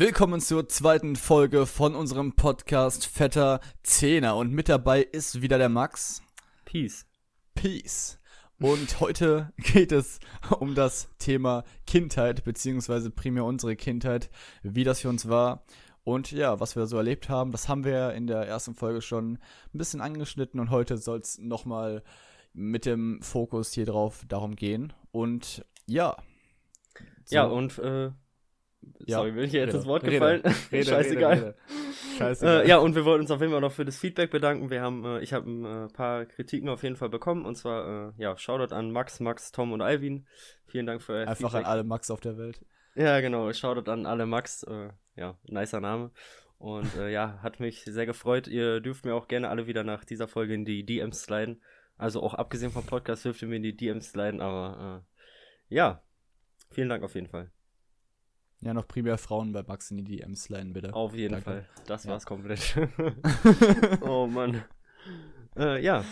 Willkommen zur zweiten Folge von unserem Podcast Vetter Zehner und mit dabei ist wieder der Max. Peace. Peace. Und heute geht es um das Thema Kindheit, beziehungsweise primär unsere Kindheit, wie das für uns war und ja, was wir so erlebt haben. Das haben wir in der ersten Folge schon ein bisschen angeschnitten und heute soll es nochmal mit dem Fokus hier drauf darum gehen. Und ja. So. Ja, und äh, ja, Sorry, bin ich jetzt rede, ins Wort gefallen? Rede, Scheißegal. Rede. Scheißegal. Äh, ja, und wir wollten uns auf jeden Fall noch für das Feedback bedanken. Wir haben, äh, ich habe ein äh, paar Kritiken auf jeden Fall bekommen. Und zwar, äh, ja, Shoutout an Max, Max, Tom und Alvin. Vielen Dank für euer Einfach Feedback. an alle Max auf der Welt. Ja, genau. Shoutout an alle Max. Äh, ja, nicer Name. Und äh, ja, hat mich sehr gefreut. Ihr dürft mir auch gerne alle wieder nach dieser Folge in die DMs sliden. Also auch abgesehen vom Podcast dürft ihr mir in die DMs sliden. Aber ja, vielen Dank auf jeden Fall. Ja, noch primär Frauen bei Max in die DMs sliden, bitte. Auf jeden Danke. Fall. Das Ja. war's komplett. oh Mann. Äh, ja,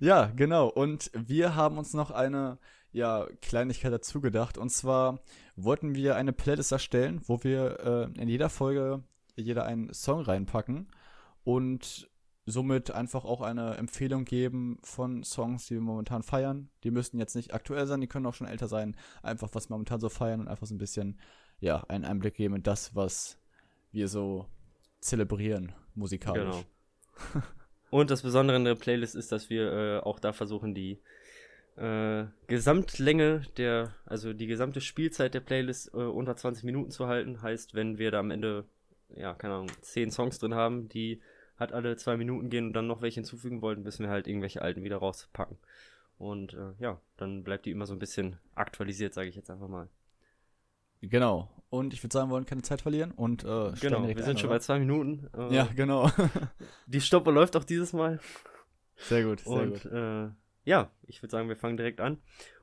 Ja, genau. Und wir haben uns noch eine ja, Kleinigkeit dazu gedacht. Und zwar wollten wir eine Playlist erstellen, wo wir äh, in jeder Folge jeder einen Song reinpacken und somit einfach auch eine Empfehlung geben von Songs, die wir momentan feiern. Die müssen jetzt nicht aktuell sein, die können auch schon älter sein. Einfach was wir momentan so feiern und einfach so ein bisschen, ja, einen Einblick geben in das, was wir so zelebrieren musikalisch. genau. Und das Besondere in der Playlist ist, dass wir äh, auch da versuchen, die äh, Gesamtlänge der, also die gesamte Spielzeit der Playlist äh, unter 20 Minuten zu halten. Heißt, wenn wir da am Ende, ja, keine Ahnung, 10 Songs drin haben, die halt alle zwei Minuten gehen und dann noch welche hinzufügen wollten, müssen wir halt irgendwelche alten wieder rauspacken. Und äh, ja, dann bleibt die immer so ein bisschen aktualisiert, sage ich jetzt einfach mal. Genau. Und ich würde sagen, wir wollen keine Zeit verlieren und äh, Genau, wir sind ein, schon oder? bei zwei Minuten. Äh, Ja, genau. Die Stoppe läuft auch dieses Mal. sehr gut, sehr Und gut. äh, ja, ich würde sagen, wir fangen direkt an.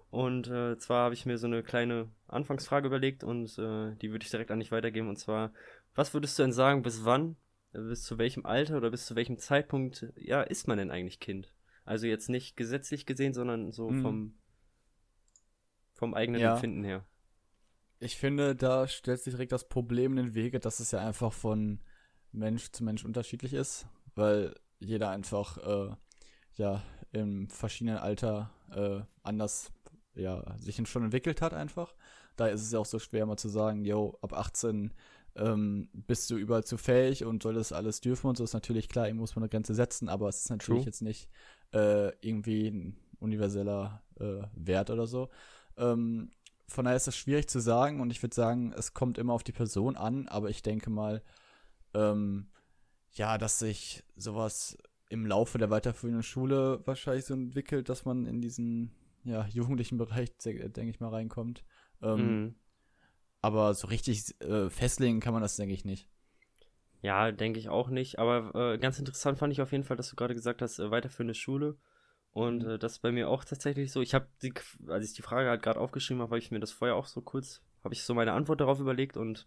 Und äh, zwar habe ich mir so eine kleine Anfangsfrage überlegt und äh, die würde ich direkt an dich weitergeben. Und zwar, was würdest du denn sagen, bis wann, äh, bis zu welchem Alter oder bis zu welchem Zeitpunkt, ja, ist man denn eigentlich Kind? Also jetzt nicht gesetzlich gesehen, sondern so Mhm. vom, vom eigenen Ja. Empfinden her. Ich finde, da stellt sich direkt das Problem in den Wege, dass es ja einfach von Mensch zu Mensch unterschiedlich ist, weil jeder einfach äh, ja im verschiedenen Alter äh, anders ja sich schon entwickelt hat einfach. Da ist es ja auch so schwer mal zu sagen, yo, ab 18 ähm, bist du überall zu fähig und soll das alles dürfen und so ist natürlich klar, irgendwo muss man eine Grenze setzen, aber es ist natürlich True. jetzt nicht äh, irgendwie ein universeller äh, Wert oder so. Ähm, von daher ist es schwierig zu sagen und ich würde sagen, es kommt immer auf die Person an, aber ich denke mal, ähm, ja, dass sich sowas im Laufe der weiterführenden Schule wahrscheinlich so entwickelt, dass man in diesen ja, jugendlichen Bereich, denke ich mal, reinkommt. Ähm, Mhm. Aber so richtig äh, festlegen kann man das, denke ich, nicht. Ja, denke ich auch nicht. Aber äh, ganz interessant fand ich auf jeden Fall, dass du gerade gesagt hast, äh, weiterführende Schule. Und Mhm. äh, das ist bei mir auch tatsächlich so. Ich habe, die, als ich die Frage halt gerade aufgeschrieben habe, habe ich mir das vorher auch so kurz, habe ich so meine Antwort darauf überlegt. Und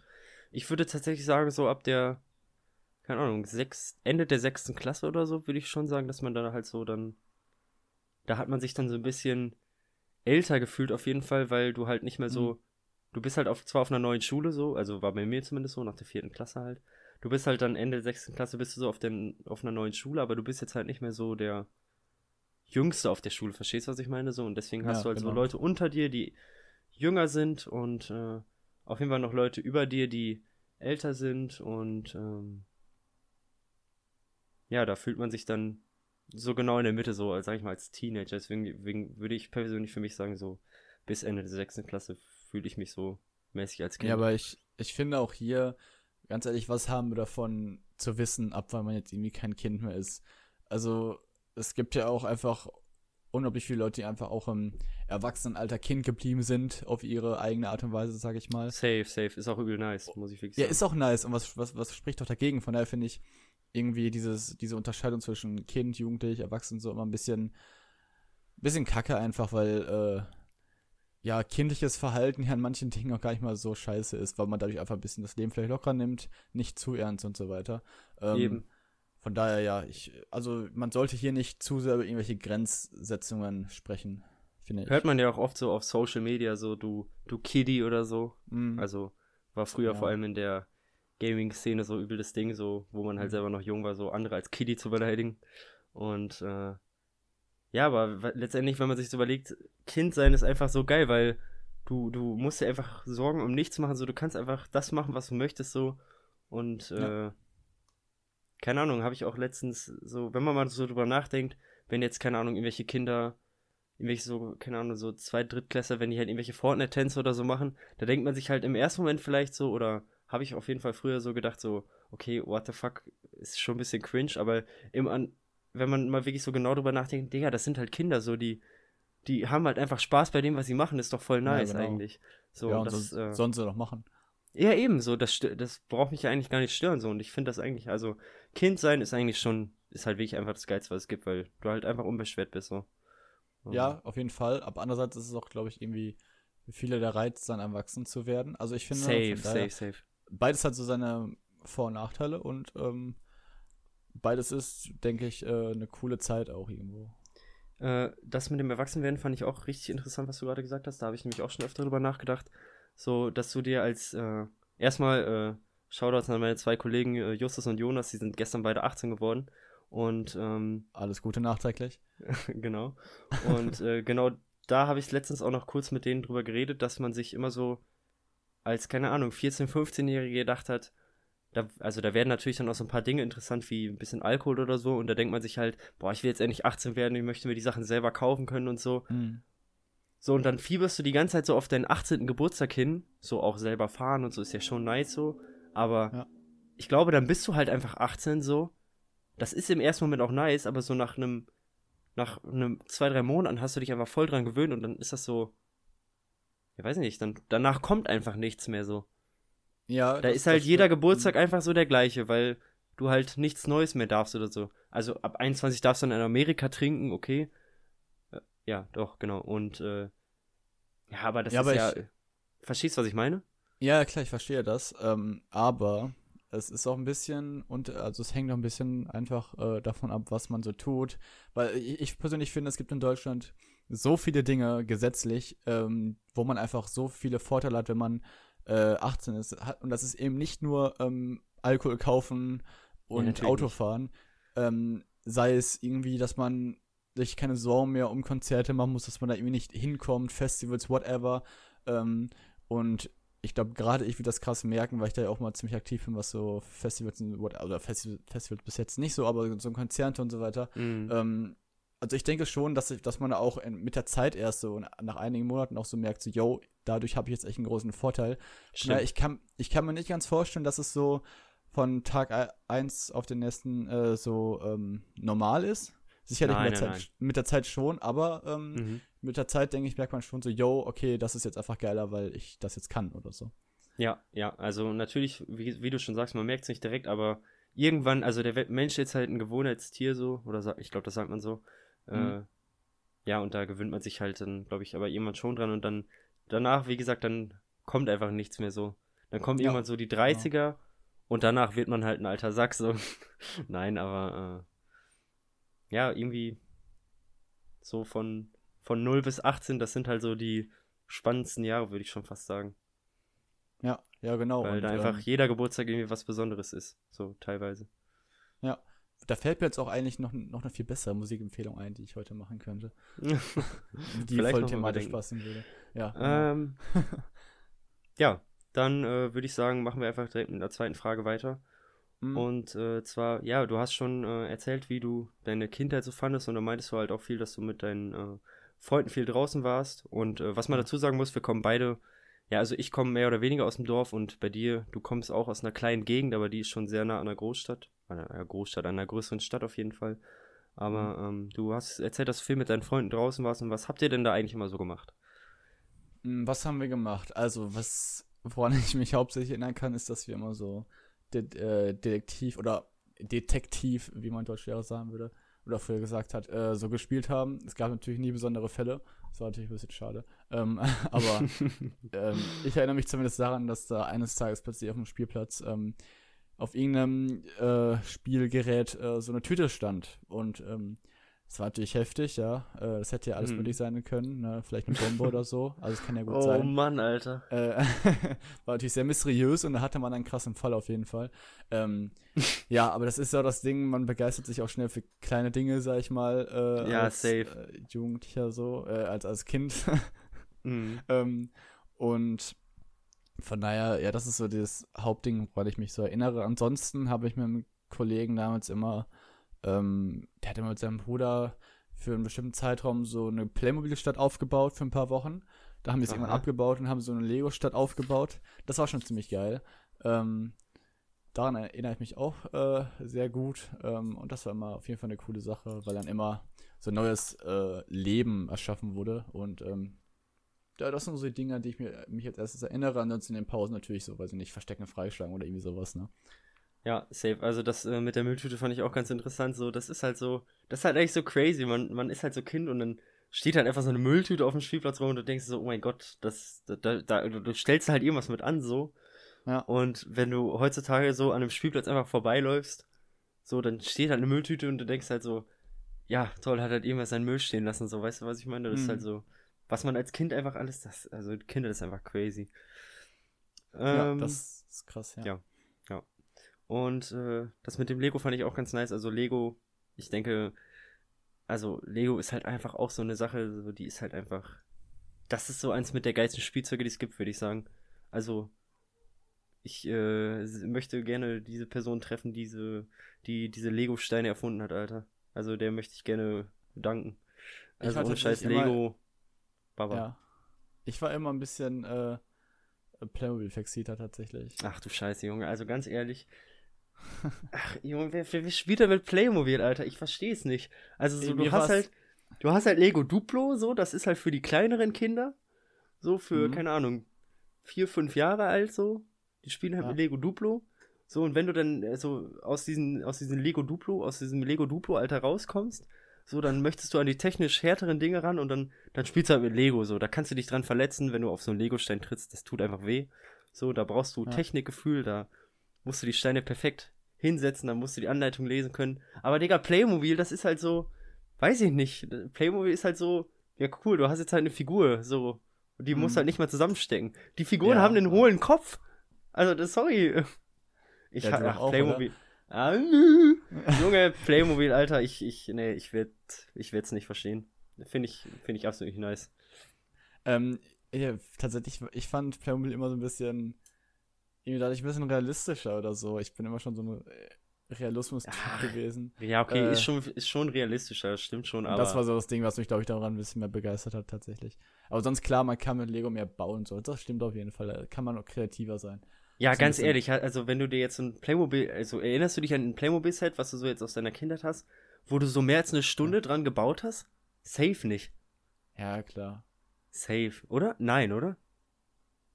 ich würde tatsächlich sagen, so ab der, keine Ahnung, sechs, Ende der sechsten Klasse oder so, würde ich schon sagen, dass man da halt so dann, da hat man sich dann so ein bisschen älter gefühlt auf jeden Fall, weil du halt nicht mehr so, Mhm. du bist halt auf, zwar auf einer neuen Schule so, also war bei mir zumindest so, nach der vierten Klasse halt du bist halt dann Ende der sechsten Klasse, bist du so auf, den, auf einer neuen Schule, aber du bist jetzt halt nicht mehr so der Jüngste auf der Schule, verstehst du, was ich meine? So, und deswegen hast Ja, du halt so genau. Leute unter dir, die jünger sind und äh, auf jeden Fall noch Leute über dir, die älter sind und ähm, ja, da fühlt man sich dann so genau in der Mitte, so, als sag ich mal, als Teenager. Deswegen, deswegen würde ich persönlich für mich sagen, so bis Ende der sechsten Klasse fühle ich mich so mäßig als Kind. Ja, aber ich, ich finde auch hier, ganz ehrlich, was haben wir davon zu wissen, ab wann man jetzt irgendwie kein Kind mehr ist? Also, es gibt ja auch einfach unglaublich viele Leute, die einfach auch im Erwachsenenalter Kind geblieben sind, auf ihre eigene Art und Weise, sag ich mal. safe, safe, ist auch übel nice, muss ich wirklich Ja, sagen. ist auch nice. Und was, was, was spricht doch dagegen? Von daher finde ich irgendwie dieses, diese Unterscheidung zwischen Kind, Jugendlich, Erwachsen so immer ein bisschen, bisschen kacke einfach, weil, äh, ja, kindliches Verhalten ja an manchen Dingen auch gar nicht mal so scheiße ist, weil man dadurch einfach ein bisschen das Leben vielleicht locker nimmt, nicht zu ernst und so weiter. Ähm, Eben. Von daher, ja, ich, also man sollte hier nicht zu sehr über irgendwelche Grenzsetzungen sprechen, finde ich. Hört man ja auch oft so auf Social Media, so du, du Kiddie oder so. Mhm. Also war früher Ja. vor allem in der, Gaming-Szene so übel das Ding, so, wo man halt mhm. selber noch jung war, so andere als Kitty zu beleidigen. Und äh, ja, aber letztendlich, wenn man sich so überlegt, Kind sein ist einfach so geil, weil du, du musst dir einfach Sorgen um nichts machen, so du kannst einfach das machen, was du möchtest, so. Und ja. äh, keine Ahnung, habe ich auch letztens so, wenn man mal so drüber nachdenkt, wenn jetzt, keine Ahnung, irgendwelche Kinder, irgendwelche so, keine Ahnung, so zwei Drittklässler, wenn die halt irgendwelche Fortnite-Tänze oder so machen, da denkt man sich halt im ersten Moment vielleicht so, oder habe ich auf jeden Fall früher so gedacht, so, okay, what the fuck, ist schon ein bisschen cringe, aber im An wenn man mal wirklich so genau drüber nachdenkt, Digga, das sind halt Kinder, so, die, die haben halt einfach Spaß bei dem, was sie machen, ist doch voll nice ja, genau. eigentlich. So, ja, und das, so, äh, sollen sie doch machen. Ja, eben, so, das, das braucht mich ja eigentlich gar nicht stören, so, und ich finde das eigentlich, also, Kind sein ist eigentlich schon, ist halt wirklich einfach das Geilste, was es gibt, weil du halt einfach unbeschwert bist, so. Ja, auf jeden Fall, aber andererseits ist es auch, glaube ich, irgendwie viele der Reiz, dann erwachsen zu werden. Also ich finde, safe, safe, safe. Beides hat so seine Vor- und Nachteile und ähm, beides ist, denke ich, äh, eine coole Zeit auch irgendwo. Äh, das mit dem Erwachsenwerden fand ich auch richtig interessant, was du gerade gesagt hast. Da habe ich nämlich auch schon öfter drüber nachgedacht. So, dass du dir als äh, erstmal äh, Shoutouts an meine zwei Kollegen äh, Justus und Jonas, die sind gestern beide 18 geworden. Und ähm, alles Gute nachträglich. genau. Und äh, genau da habe ich letztens auch noch kurz mit denen drüber geredet, dass man sich immer so als, keine Ahnung, 14-, 15-Jährige gedacht hat, da, also da werden natürlich dann auch so ein paar Dinge interessant, wie ein bisschen Alkohol oder so. Und da denkt man sich halt, boah, ich will jetzt endlich 18 werden, ich möchte mir die Sachen selber kaufen können und so. Mhm. So, und dann fieberst du die ganze Zeit so auf deinen 18. Geburtstag hin, so auch selber fahren und so, ist ja schon nice so. Aber ja. ich glaube, dann bist du halt einfach 18 so. Das ist im ersten Moment auch nice, aber so nach einem, nach einem zwei, drei Monaten hast du dich einfach voll dran gewöhnt und dann ist das so, ich weiß nicht, dann, danach kommt einfach nichts mehr so. Ja. Da das, ist halt jeder Geburtstag einfach so der gleiche, weil du halt nichts Neues mehr darfst oder so. Also ab 21 darfst du dann in Amerika trinken, okay. Äh, ja, doch, genau. Und äh, ja, aber das ja, ist aber ja. Ich, verstehst du, was ich meine? Ja, klar, ich verstehe das. Ähm, aber es ist auch ein bisschen und also es hängt auch ein bisschen einfach äh, davon ab, was man so tut. Weil ich, ich, persönlich finde, es gibt in Deutschland so viele Dinge gesetzlich, ähm, wo man einfach so viele Vorteile hat, wenn man äh, 18 ist. Und das ist eben nicht nur ähm, Alkohol kaufen und ja, Autofahren. Ähm, sei es irgendwie, dass man sich keine Sorgen mehr um Konzerte machen muss, dass man da irgendwie nicht hinkommt, Festivals, whatever. Ähm, und ich glaube, gerade ich würde das krass merken, weil ich da ja auch mal ziemlich aktiv bin, was so Festivals oder Festivals, Festivals bis jetzt nicht so, aber so Konzerte und so weiter. Mhm. Ähm, also ich denke schon, dass, ich, dass man auch in, mit der Zeit erst so nach einigen Monaten auch so merkt, so, yo, dadurch habe ich jetzt echt einen großen Vorteil. Ja, ich, kann, ich kann mir nicht ganz vorstellen, dass es so von Tag 1 auf den nächsten äh, so ähm, normal ist. Sicherlich nein, mit, der nein, Zeit, nein. mit der Zeit schon, aber ähm, mhm. Mit der Zeit, denke ich, merkt man schon so, yo, okay, das ist jetzt einfach geiler, weil ich das jetzt kann oder so. Ja, ja, also natürlich, wie, wie du schon sagst, man merkt es nicht direkt, aber irgendwann, also der Mensch ist halt ein Gewohnheitstier so, oder ich glaube, das sagt man so. Mhm. Äh, ja, und da gewöhnt man sich halt dann, glaube ich, aber irgendwann schon dran und dann danach, wie gesagt, dann kommt einfach nichts mehr so. Dann kommt ja. irgendwann so die 30er ja. und danach wird man halt ein alter Sack so. Nein, aber äh, ja, irgendwie so von, von 0 bis 18, das sind halt so die spannendsten Jahre, würde ich schon fast sagen. Ja, ja, genau. Weil und, da einfach ähm, jeder Geburtstag irgendwie was Besonderes ist, so teilweise. Ja, da fällt mir jetzt auch eigentlich noch, noch eine viel bessere Musikempfehlung ein, die ich heute machen könnte. die Vielleicht voll thematisch passen würde. Ja. Ähm, ja, dann äh, würde ich sagen, machen wir einfach direkt mit der zweiten Frage weiter. Mhm. Und äh, zwar, ja, du hast schon äh, erzählt, wie du deine Kindheit so fandest und da meintest du halt auch viel, dass du mit deinen äh, Freunden viel draußen warst. Und äh, was man dazu sagen muss, wir kommen beide ja, also ich komme mehr oder weniger aus dem Dorf und bei dir, du kommst auch aus einer kleinen Gegend, aber die ist schon sehr nah an einer Großstadt. An einer Großstadt, an einer größeren Stadt auf jeden Fall. Aber mhm. ähm, du hast erzählt, dass du viel mit deinen Freunden draußen warst und was habt ihr denn da eigentlich immer so gemacht? Hm, was haben wir gemacht? Also, was, woran ich mich hauptsächlich erinnern kann, ist, dass wir immer so De äh, Detektiv oder Detektiv, wie man Deutsch sagen würde, oder früher gesagt hat, äh, so gespielt haben. Es gab natürlich nie besondere Fälle. Das war natürlich ein bisschen schade. Ähm, aber ähm, ich erinnere mich zumindest daran, dass da eines Tages plötzlich auf dem Spielplatz ähm, auf irgendeinem äh, Spielgerät äh, so eine Tüte stand. Und ähm, Das war natürlich heftig, ja. Äh, das hätte ja alles Hm. möglich sein können, ne? Vielleicht eine Bombe oder so. Also es kann ja gut Oh sein. Mann, Alter. Äh, war natürlich sehr mysteriös und da hatte man einen krassen Fall auf jeden Fall. Ähm, ja, aber das ist ja das Ding, man begeistert sich auch schnell für kleine Dinge, sag ich mal, äh, Ja, als safe. Äh, Jugendlicher so, äh, als als Kind. Mhm. ähm, und von daher, ja, das ist so das Hauptding, woran ich mich so erinnere. Ansonsten habe ich mit einem Kollegen damals immer, ähm, der hat immer mit seinem Bruder für einen bestimmten Zeitraum so eine Playmobil-Stadt aufgebaut für ein paar Wochen. Da haben die es irgendwann abgebaut und haben so eine Lego-Stadt aufgebaut. Das war schon ziemlich geil. Ähm, daran erinnere ich mich auch äh, sehr gut. Ähm, und das war immer auf jeden Fall eine coole Sache, weil dann immer so ein neues äh, Leben erschaffen wurde. Und ähm, ja, das sind so die Dinge, an die ich mir, mich als erstes erinnere. Ansonsten in den Pausen natürlich so, weiß ich nicht, Verstecken, Freischlagen oder irgendwie sowas, ne? Ja, safe. Also das äh, mit der Mülltüte fand ich auch ganz interessant. So, das ist halt so, das ist halt echt so crazy. Man, man ist halt so Kind und dann steht halt einfach so eine Mülltüte auf dem Spielplatz rum und du denkst so, oh mein Gott, das, da, da, da, du stellst halt irgendwas mit an, so. Ja. Und wenn du heutzutage so an einem Spielplatz einfach vorbeiläufst, so, dann steht halt eine Mülltüte und du denkst halt so, ja, toll, hat halt irgendwas seinen Müll stehen lassen, so, weißt du, was ich meine? Das ist Mhm. halt so, was man als Kind einfach alles, das, also Kinder, das ist einfach crazy. ja, Ähm, das ist krass, ja. ja. Und äh, das mit dem Lego fand ich auch ganz nice. Also Lego, ich denke, also Lego ist halt einfach auch so eine Sache, so, die ist halt einfach, das ist so eins mit der geilsten Spielzeuge, die es gibt, würde ich sagen. Also ich äh, möchte gerne diese Person treffen, diese, die diese Lego-Steine erfunden hat, Alter. Also der möchte ich gerne danken. Also ohne Scheiß tatsächlich immer- Lego, Baba. Ja. Ich war immer ein bisschen äh, Playmobil-Fexiter tatsächlich. Ach du Scheiße, Junge. Also ganz ehrlich. Ach, Junge, wer, wer, spielt da mit Playmobil, Alter? Ich verstehe es nicht. Also so, du hast halt, du hast halt Lego Duplo, so, das ist halt für die kleineren Kinder. So für, Mhm. keine Ahnung, vier, fünf Jahre alt, so. Die spielen halt Ja. mit Lego Duplo. So, und wenn du dann äh, so aus diesen, aus diesem Lego Duplo, aus diesem Lego Duplo-Alter rauskommst, so, dann möchtest du an die technisch härteren Dinge ran und dann, dann spielst du halt mit Lego, so. Da kannst du dich dran verletzen, wenn du auf so einen Lego-Stein trittst, das tut einfach weh. So, da brauchst du Ja. Technikgefühl, da musst du die Steine perfekt hinsetzen, da musst du die Anleitung lesen können. Aber Digga, Playmobil, das ist halt so, weiß ich nicht. Playmobil ist halt so, ja cool, du hast jetzt halt eine Figur, so. Und die musst Mhm. du halt nicht mal zusammenstecken. Die Figuren Ja. haben einen hohlen Kopf. Also, das, sorry. Ich Ja, ha- du ach, auch, Playmobil. Ah. Junge, Playmobil, Alter, ich, ich, nee, ich werd, ich werd's nicht verstehen. Finde ich, finde ich absolut nicht nice. Ähm, ja, tatsächlich, ich fand Playmobil immer so ein bisschen, irgendwie dadurch ein bisschen realistischer oder so. Ich bin immer schon so ein äh, realismus Ach, gewesen. Ja, okay, Äh, ist schon, ist schon realistischer, das stimmt schon, aber. das war so das Ding, was mich, glaube ich, daran ein bisschen mehr begeistert hat, tatsächlich. Aber sonst, klar, man kann mit Lego mehr bauen, so. Das stimmt auf jeden Fall. Da kann man auch kreativer sein. Ja, So ein ganz ehrlich, also wenn du dir jetzt so ein Playmobil, also erinnerst du dich an ein Playmobil-Set, was du so jetzt aus deiner Kindheit hast, wo du so mehr als eine Stunde dran gebaut hast? Safe nicht. Ja, klar. Safe, oder? Nein, oder?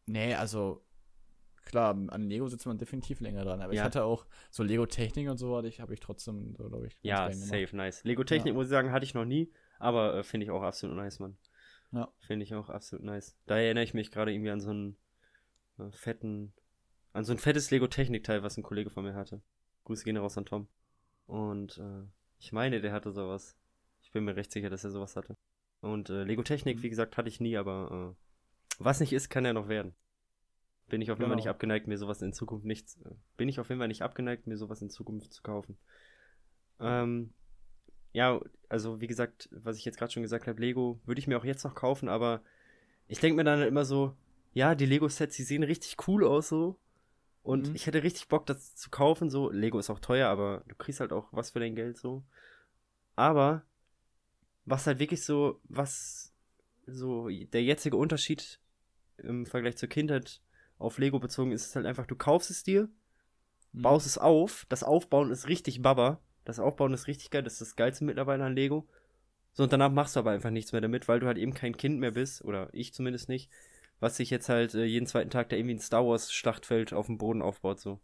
Nee, also, klar, an Lego sitzt man definitiv länger dran. Aber ich Ja. hatte auch so Lego-Technik und so, hatte ich, habe ich trotzdem, so, glaube ich, Ja, safe, nice. Lego-Technik, Ja. muss ich sagen, hatte ich noch nie, aber äh, finde ich auch absolut nice, Mann. Ja. Finde ich auch absolut nice. Da erinnere ich mich gerade irgendwie an so einen äh, fetten, an so ein fettes Lego-Technik-Teil, was ein Kollege von mir hatte. Grüße gehen raus an Tom. Und äh, ich meine, der hatte sowas. Ich bin mir recht sicher, dass er sowas hatte. Und äh, Lego-Technik, Mhm. wie gesagt, hatte ich nie, aber äh, was nicht ist, kann ja noch werden. Bin ich auf jeden Fall Genau. nicht abgeneigt, mir sowas in Zukunft nicht, bin ich auf jeden Fall nicht abgeneigt, mir sowas in Zukunft zu kaufen. Ähm, ja, also wie gesagt, was ich jetzt gerade schon gesagt habe, Lego würde ich mir auch jetzt noch kaufen, aber ich denke mir dann immer so, ja, die Lego-Sets, die sehen richtig cool aus so. Und Mhm. ich hätte richtig Bock, das zu kaufen. So, Lego ist auch teuer, aber du kriegst halt auch was für dein Geld so. Aber was halt wirklich so, was so der jetzige Unterschied im Vergleich zur Kindheit auf Lego bezogen ist, ist halt einfach, du kaufst es dir, Mhm. baust es auf. Das Aufbauen ist richtig Baba. Das Aufbauen ist richtig geil. Das ist das Geilste mittlerweile an Lego. So, und danach machst du aber einfach nichts mehr damit, weil du halt eben kein Kind mehr bist, oder ich zumindest nicht, was sich jetzt halt äh, jeden zweiten Tag da irgendwie ein Star Wars Schlachtfeld auf dem Boden aufbaut, so.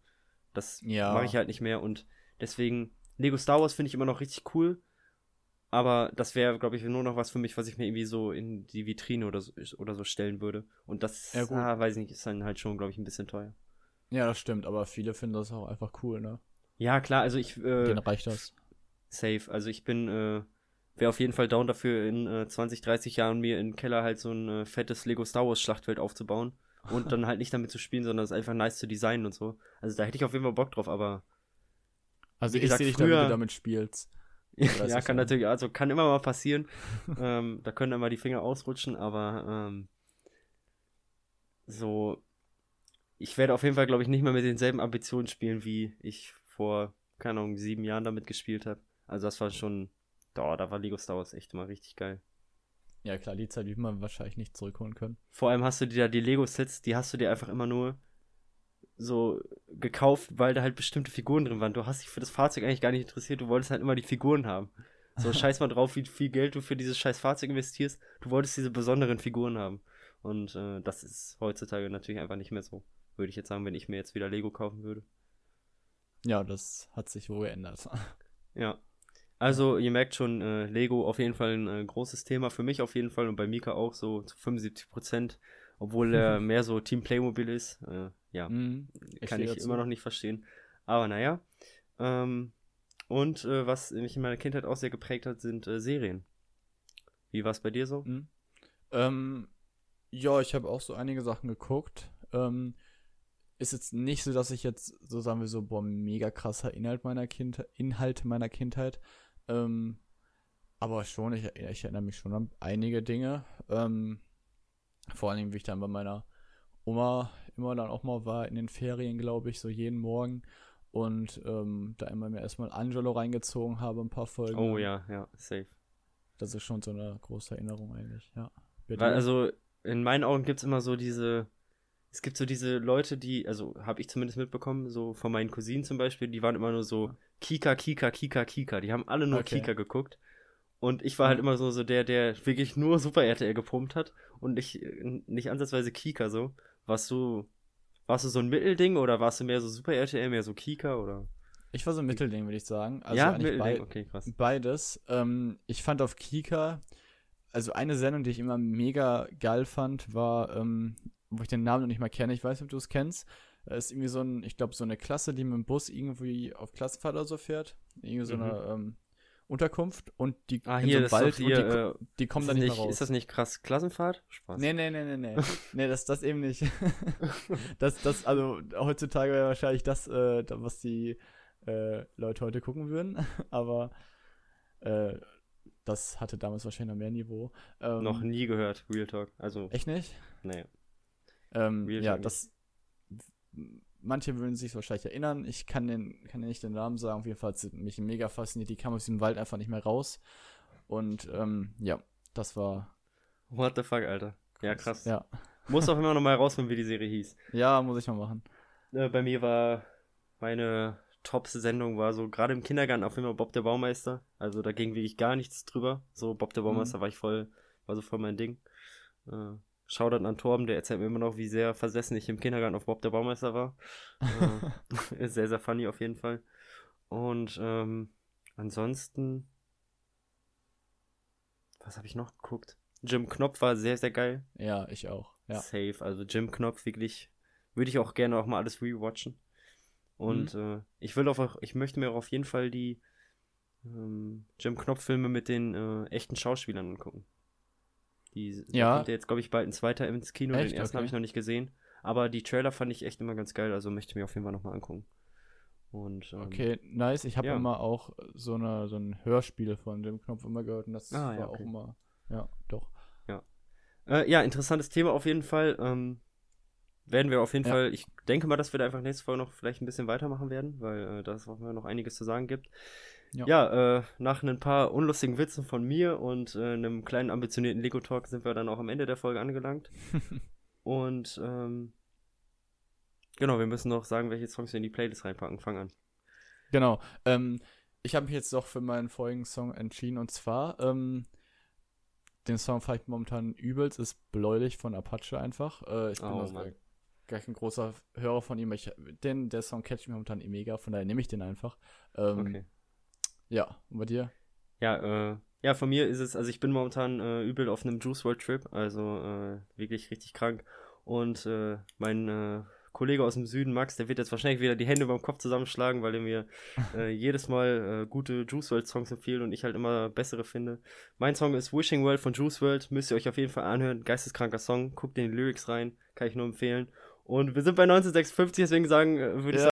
Das Ja. mache ich halt nicht mehr und deswegen, Lego Star Wars finde ich immer noch richtig cool, aber das wäre, glaube ich, nur noch was für mich, was ich mir irgendwie so in die Vitrine oder so, oder so stellen würde. Und das, Ja, ah, weiß ich nicht, ist dann halt schon, glaube ich, ein bisschen teuer. Ja, das stimmt, aber viele finden das auch einfach cool, ne? Ja, klar, also ich, äh, Denen reicht das. Safe. Also ich bin, äh, wäre auf jeden Fall down dafür, in äh, 20, 30 Jahren mir im Keller halt so ein äh, fettes Lego Star Wars Schlachtfeld aufzubauen und dann halt nicht damit zu spielen, sondern es einfach nice zu designen und so. Also da hätte ich auf jeden Fall Bock drauf, aber. Also ich sehe dich damit, damit spielst. Ja, kann natürlich, also kann immer mal passieren. ähm, da können immer die Finger ausrutschen, aber ähm, so, ich werde auf jeden Fall, glaube ich, nicht mehr mit denselben Ambitionen spielen, wie ich vor, keine Ahnung, sieben Jahren damit gespielt habe. Also das war schon, da, da war Lego Star Wars echt immer richtig geil. Ja klar, die Zeit wird man wahrscheinlich nicht zurückholen können. Vor allem hast du dir da die Lego-Sets, die hast du dir einfach immer nur so gekauft, weil da halt bestimmte Figuren drin waren. Du hast dich für das Fahrzeug eigentlich gar nicht interessiert, du wolltest halt immer die Figuren haben. So, scheiß mal drauf, wie viel Geld du für dieses scheiß Fahrzeug investierst. Du wolltest diese besonderen Figuren haben. Und äh, das ist heutzutage natürlich einfach nicht mehr so. Würde ich jetzt sagen, wenn ich mir jetzt wieder Lego kaufen würde. Ja, das hat sich wohl geändert. Ja. Also, ihr merkt schon, äh, Lego auf jeden Fall ein äh, großes Thema für mich auf jeden Fall und bei Mika auch so zu 75 Prozent, obwohl er mehr so Team Playmobil ist. Äh, ja, mhm, kann ich dazu. immer noch nicht verstehen. Aber naja. Ähm, und äh, was mich in meiner Kindheit auch sehr geprägt hat, sind äh, Serien. Wie war es bei dir so? Mhm. Ähm, ja, ich habe auch so einige Sachen geguckt. Ähm, ist jetzt nicht so, dass ich jetzt, so sagen wir so, boah, mega krasser Inhalt meiner Kindheit, Inhalt meiner Kindheit. Ähm, aber schon, ich, ich, erinnere mich schon an einige Dinge. Ähm, vor allem, wie ich dann bei meiner Oma immer dann auch mal war in den Ferien, glaube ich, so jeden Morgen. Und ähm, da immer mir erstmal Angelo reingezogen habe, ein paar Folgen. Oh ja, ja, safe. Das ist schon so eine große Erinnerung eigentlich, ja. Weil, also in meinen Augen gibt es immer so diese, es gibt so diese Leute, die, also habe ich zumindest mitbekommen, so von meinen Cousinen zum Beispiel, die waren immer nur so Kika, Kika, Kika, Kika. Die haben alle nur okay. Kika geguckt. Und ich war halt immer so, so der, der wirklich nur Super RTL gepumpt hat und nicht, nicht ansatzweise Kika so. Warst du, warst du so ein Mittelding oder warst du mehr so Super RTL, mehr so Kika oder? Ich war so ein Mittelding, würde ich sagen. Also ja, Mittelding, be okay, krass. Beides. Ähm, ich fand auf Kika, also eine Sendung, die ich immer mega geil fand, war, ähm, wo ich den Namen noch nicht mal kenne, ich weiß nicht, ob du es kennst. Da ist irgendwie so ein, ich glaube, so eine Klasse, die mit dem Bus irgendwie auf Klassenfahrt oder so fährt. Irgendwie so mhm. eine ähm, Unterkunft und die ah, hier, so Wald hier, und die, äh, die kommen dann nicht, mehr raus. Ist das nicht krass Klassenfahrt? Spaß. Nee, nee, nee, nee, nee. nee, das, das eben nicht. das, das, also heutzutage wäre wahrscheinlich das, äh, was die äh, Leute heute gucken würden. Aber äh, das hatte damals wahrscheinlich noch mehr Niveau. Ähm, noch nie gehört, Real Talk. Also. Echt nicht? Nee. Ähm, ja, das manche würden sich wahrscheinlich erinnern. Ich kann den, kann ja nicht den Namen sagen. Auf jeden Fall hat mich mega fasziniert. Die kam aus dem Wald einfach nicht mehr raus. Und ähm, ja, das war. What the fuck, Alter. Ja, krass. Ja. Muss auch immer noch mal rausfinden, wie die Serie hieß. Ja, muss ich mal machen. Äh, bei mir war meine Top-Sendung war so gerade im Kindergarten auf jeden Fall Bob der Baumeister. Also da ging wirklich gar nichts drüber. So Bob der Baumeister mhm. war ich voll, war so voll mein Ding. Äh, Shoutout an Torben, der erzählt mir immer noch, wie sehr versessen ich im Kindergarten auf Bob der Baumeister war. äh, sehr, sehr funny auf jeden Fall. Und ähm, ansonsten, was habe ich noch geguckt? Jim Knopf war sehr, sehr geil. Ja, ich auch. Ja. Safe. Also Jim Knopf wirklich, würde ich auch gerne auch mal alles rewatchen. Und mhm. äh, ich will auch, ich möchte mir auch auf jeden Fall die ähm, Jim Knopf-Filme mit den äh, echten Schauspielern angucken. Die ja. kommt jetzt, glaube ich, bald ein zweiter ins Kino. Echt? Den ersten okay. habe ich noch nicht gesehen. Aber die Trailer fand ich echt immer ganz geil, also möchte ich mir auf jeden Fall nochmal angucken. Und, ähm, okay, nice. Ich habe ja. immer auch so, eine, so ein Hörspiel von dem Knopf immer gehört und das ah, war ja, okay. auch immer, ja, doch. Ja. Äh, ja, interessantes Thema auf jeden Fall. Ähm, werden wir auf jeden ja. Fall, ich denke mal, dass wir da einfach nächste Folge noch vielleicht ein bisschen weitermachen werden, weil äh, da es auch noch einiges zu sagen gibt. Ja, ja äh, nach ein paar unlustigen Witzen von mir und äh, einem kleinen ambitionierten Lego-Talk sind wir dann auch am Ende der Folge angelangt. und ähm, genau, wir müssen noch sagen, welche Songs wir in die Playlist reinpacken. Fang an. Genau. Ähm, ich habe mich jetzt doch für meinen folgenden Song entschieden und zwar ähm, den Song vielleicht momentan übelst ist Bläulich von Apache einfach. Äh, ich bin oh, also gleich ein großer Hörer von ihm. Ich, den, der Song catcht mich momentan eh mega, von daher nehme ich den einfach. Ähm, okay. Ja, und bei dir? Ja, äh, ja, von mir ist es, also ich bin momentan äh, übel auf einem Juice World Trip, also äh, wirklich richtig krank. Und äh, mein äh, Kollege aus dem Süden, Max, der wird jetzt wahrscheinlich wieder die Hände beim Kopf zusammenschlagen, weil er mir äh, jedes Mal äh, gute Juice World Songs empfiehlt und ich halt immer bessere finde. Mein Song ist Wishing World von Juice World, müsst ihr euch auf jeden Fall anhören. Geisteskranker Song, guckt in die Lyrics rein, kann ich nur empfehlen. Und wir sind bei 1956, deswegen sagen, würde ja. ich